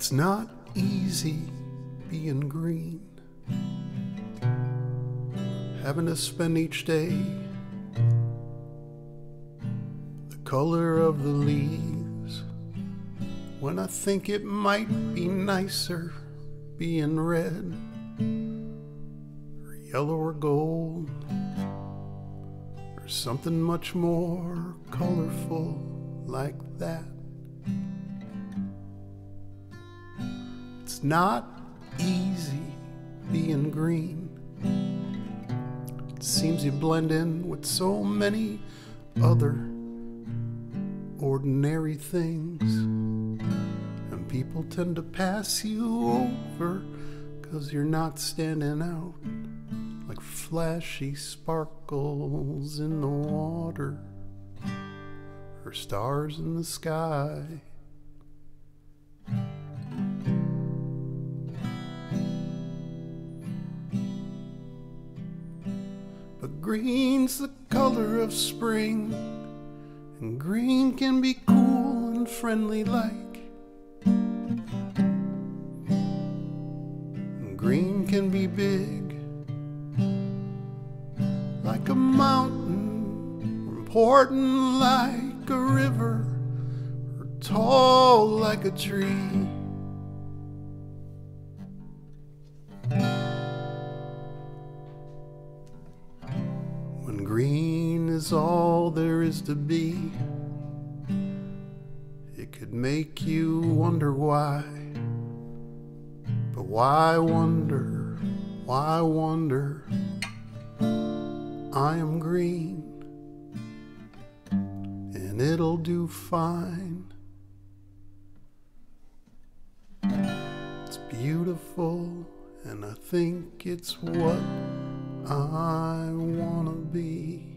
It's not easy being green. Having to spend each day the color of the leaves. When I think it might be nicer being red or yellow or gold or something much more colorful like that. It's not easy being green. It seems you blend in with so many other ordinary things. And people tend to pass you over because you're not standing out like flashy sparkles in the water or stars in the sky. Green's the color of spring, and green can be cool and friendly like. And green can be big, like a mountain, or important like a river, or tall like a tree. When green is all there is to be, it could make you wonder why. But why wonder? Why wonder? I am green, and it'll do fine. It's beautiful, and I think it's what I wanna be.